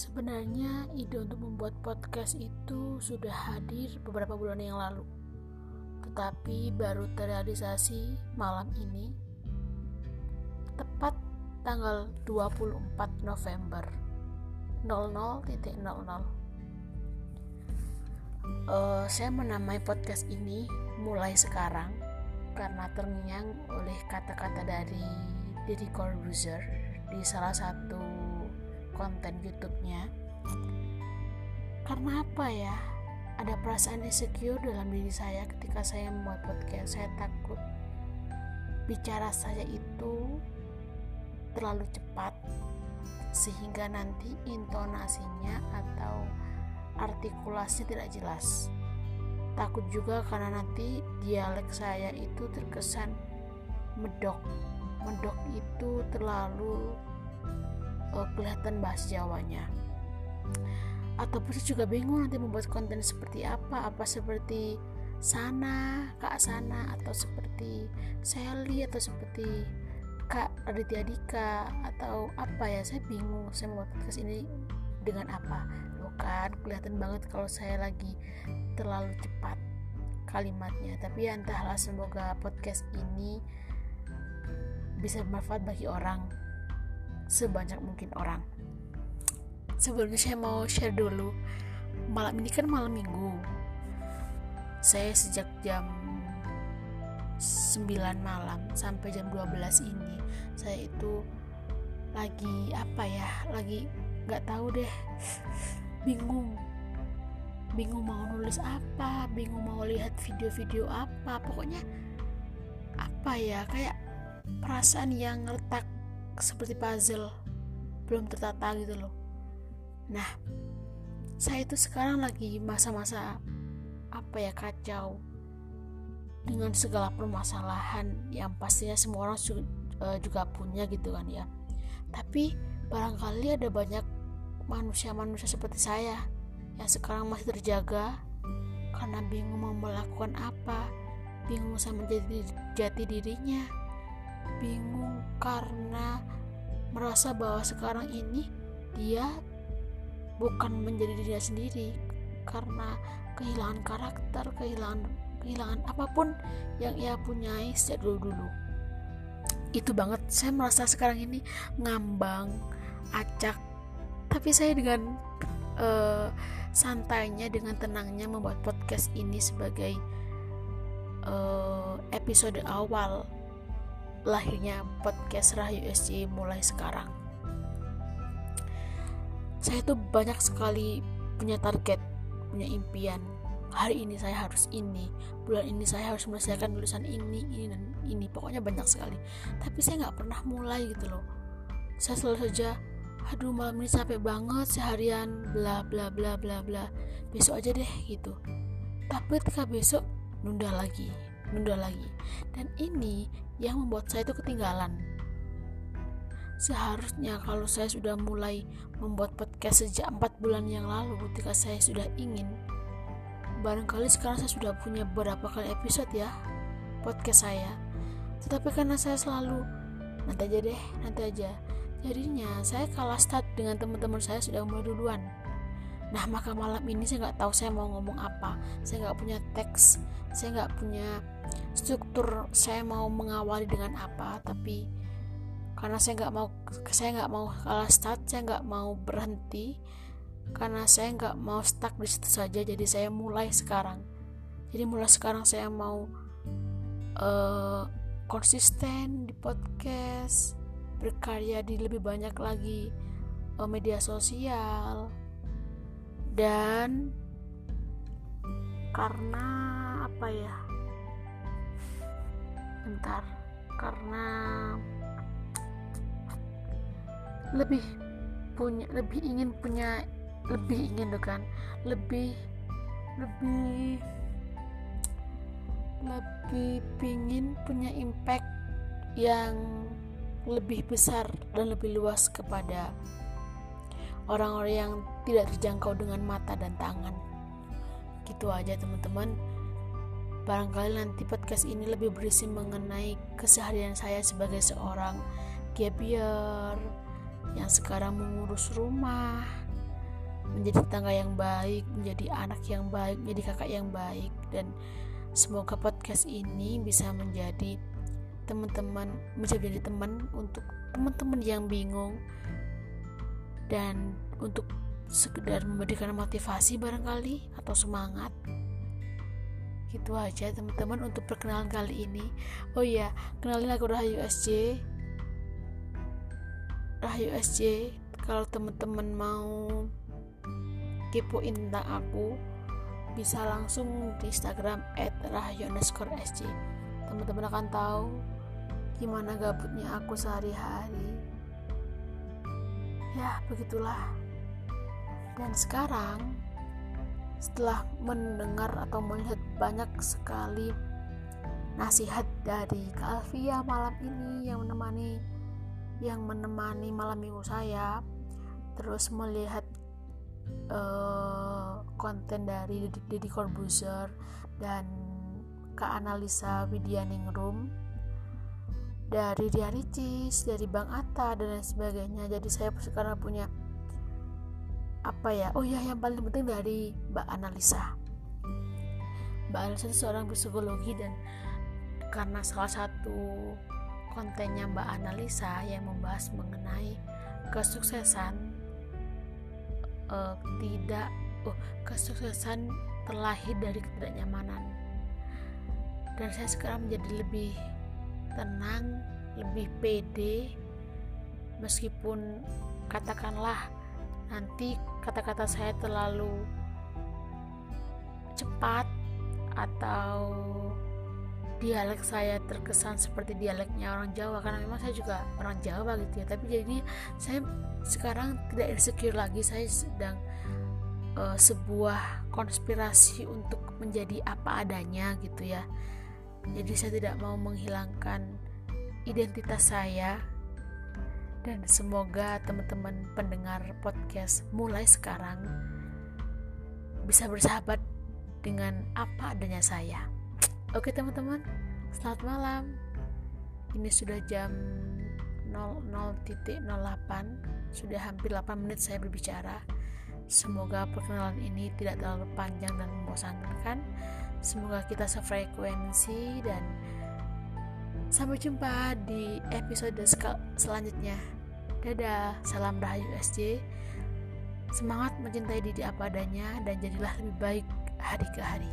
Sebenarnya ide untuk membuat podcast itu sudah hadir beberapa bulan yang lalu. Tetapi baru terrealisasi malam ini tepat tanggal 24 November 00.00 uh, saya menamai podcast ini mulai sekarang karena terngiang oleh kata-kata dari Deddy Corbuzier di salah satu konten YouTube-nya. Karena apa ya? Ada perasaan insecure dalam diri saya ketika saya membuat podcast. Saya takut bicara saya itu terlalu cepat sehingga nanti intonasinya atau artikulasi tidak jelas. Takut juga karena nanti dialek saya itu terkesan medok. Medok itu terlalu uh, kelihatan bahasa Jawanya. Ataupun saya juga bingung nanti membuat konten seperti apa. Apa seperti sana kak sana atau seperti Sally atau seperti kak Aditya Dika atau apa ya saya bingung saya membuat podcast ini dengan apa. Loh kan kelihatan banget kalau saya lagi terlalu cepat kalimatnya. Tapi ya entahlah semoga podcast ini bisa bermanfaat bagi orang sebanyak mungkin orang. Sebelumnya saya mau share dulu. Malam ini kan malam minggu. Saya sejak jam 9 malam sampai jam 12 ini saya itu lagi apa ya lagi nggak tahu deh bingung bingung mau nulis apa bingung mau lihat video-video apa pokoknya apa ya kayak perasaan yang retak seperti puzzle belum tertata gitu loh. Nah saya itu sekarang lagi masa-masa apa ya kacau dengan segala permasalahan yang pastinya semua orang eh, juga punya gitu kan ya. Tapi barangkali ada banyak manusia-manusia seperti saya yang sekarang masih terjaga karena bingung mau melakukan apa bingung sama jati, jati dirinya bingung karena merasa bahwa sekarang ini dia bukan menjadi dirinya sendiri karena kehilangan karakter, kehilangan kehilangan apa pun yang ia punyai sejak dulu-dulu. Itu banget saya merasa sekarang ini ngambang, acak. Tapi saya dengan uh, santainya dengan tenangnya membuat podcast ini sebagai uh, episode awal lahirnya podcast Rahayu SC mulai sekarang. Saya tuh banyak sekali punya target, punya impian. Hari ini saya harus ini, bulan ini saya harus menyelesaikan tulisan ini, ini dan ini. Pokoknya banyak sekali. Tapi saya nggak pernah mulai gitu loh. Saya selalu saja, aduh malam ini capek banget seharian, bla bla bla bla bla. Besok aja deh gitu. Tapi ketika besok nunda lagi, nunda lagi. Dan ini yang membuat saya itu ketinggalan. Seharusnya kalau saya sudah mulai membuat podcast sejak 4 bulan yang lalu ketika saya sudah ingin barangkali sekarang saya sudah punya beberapa kali episode ya podcast saya. Tetapi karena saya selalu nanti aja deh nanti aja. Jadinya saya kalah start dengan teman-teman saya sudah mulai duluan. Nah maka malam ini saya nggak tahu saya mau ngomong apa. Saya nggak punya teks saya nggak punya struktur saya mau mengawali dengan apa tapi karena saya nggak mau saya nggak mau kalah start saya nggak mau berhenti karena saya nggak mau stuck di situ saja jadi saya mulai sekarang. Jadi mulai sekarang saya mau uh, konsisten di podcast berkarya di lebih banyak lagi uh, media sosial dan karena apa ya bentar karena lebih punya lebih ingin punya lebih ingin tuh kan lebih lebih lebih pingin punya impact yang lebih besar dan lebih luas kepada orang-orang yang tidak terjangkau dengan mata dan tangan. Gitu aja teman-teman Barangkali nanti podcast ini lebih berisi mengenai keseharian saya sebagai seorang gap year yang sekarang mengurus rumah, menjadi tetangga yang baik, menjadi anak yang baik, menjadi kakak yang baik. Dan semoga podcast ini bisa menjadi teman-teman bisa menjadi teman untuk teman-teman yang bingung dan untuk sekedar memberikan motivasi barangkali atau semangat gitu aja teman-teman untuk perkenalan kali ini. Oh iya kenalin aku Rahayu SJ Rahayu SJ kalau teman-teman mau kepoin tentang aku bisa langsung di Instagram @rahayu_sj teman-teman akan tahu gimana gabutnya aku sehari-hari. Ya begitulah. Dan sekarang setelah mendengar atau melihat banyak sekali nasihat dari Kalvia malam ini yang menemani yang menemani malam minggu saya terus melihat uh, konten dari Deddy Corbuzier dan Kak Analisa Widyaningrum dari Ria Ricis, dari Bang Atta dan lain sebagainya. Jadi saya sekarang punya apa ya? Oh ya, yang paling penting dari Mbak Analisa. Mbak Analisa itu seorang psikologi dan karena salah satu kontennya Mbak Analisa yang membahas mengenai kesuksesan uh, tidak oh kesuksesan terlahir dari ketidaknyamanan. Dan saya sekarang menjadi lebih tenang lebih pede meskipun katakanlah nanti kata-kata saya terlalu cepat atau dialek saya terkesan seperti dialeknya orang Jawa karena memang saya juga orang Jawa gitu ya. Tapi jadi saya sekarang tidak insecure lagi saya sedang uh, sebuah konspirasi untuk menjadi apa adanya gitu ya. Jadi saya tidak mau menghilangkan identitas saya. Dan semoga teman-teman pendengar podcast mulai sekarang bisa bersahabat dengan apa adanya saya. Oke teman-teman, selamat malam. Ini sudah jam 00.08, sudah hampir 8 menit saya berbicara. Semoga perkenalan ini tidak terlalu panjang dan membosankan. Semoga kita sefrekuensi dan sampai jumpa di episode selanjutnya. Dadah, salam Rahayu SJ. Semangat mencintai diri apa adanya dan jadilah lebih baik hari ke hari.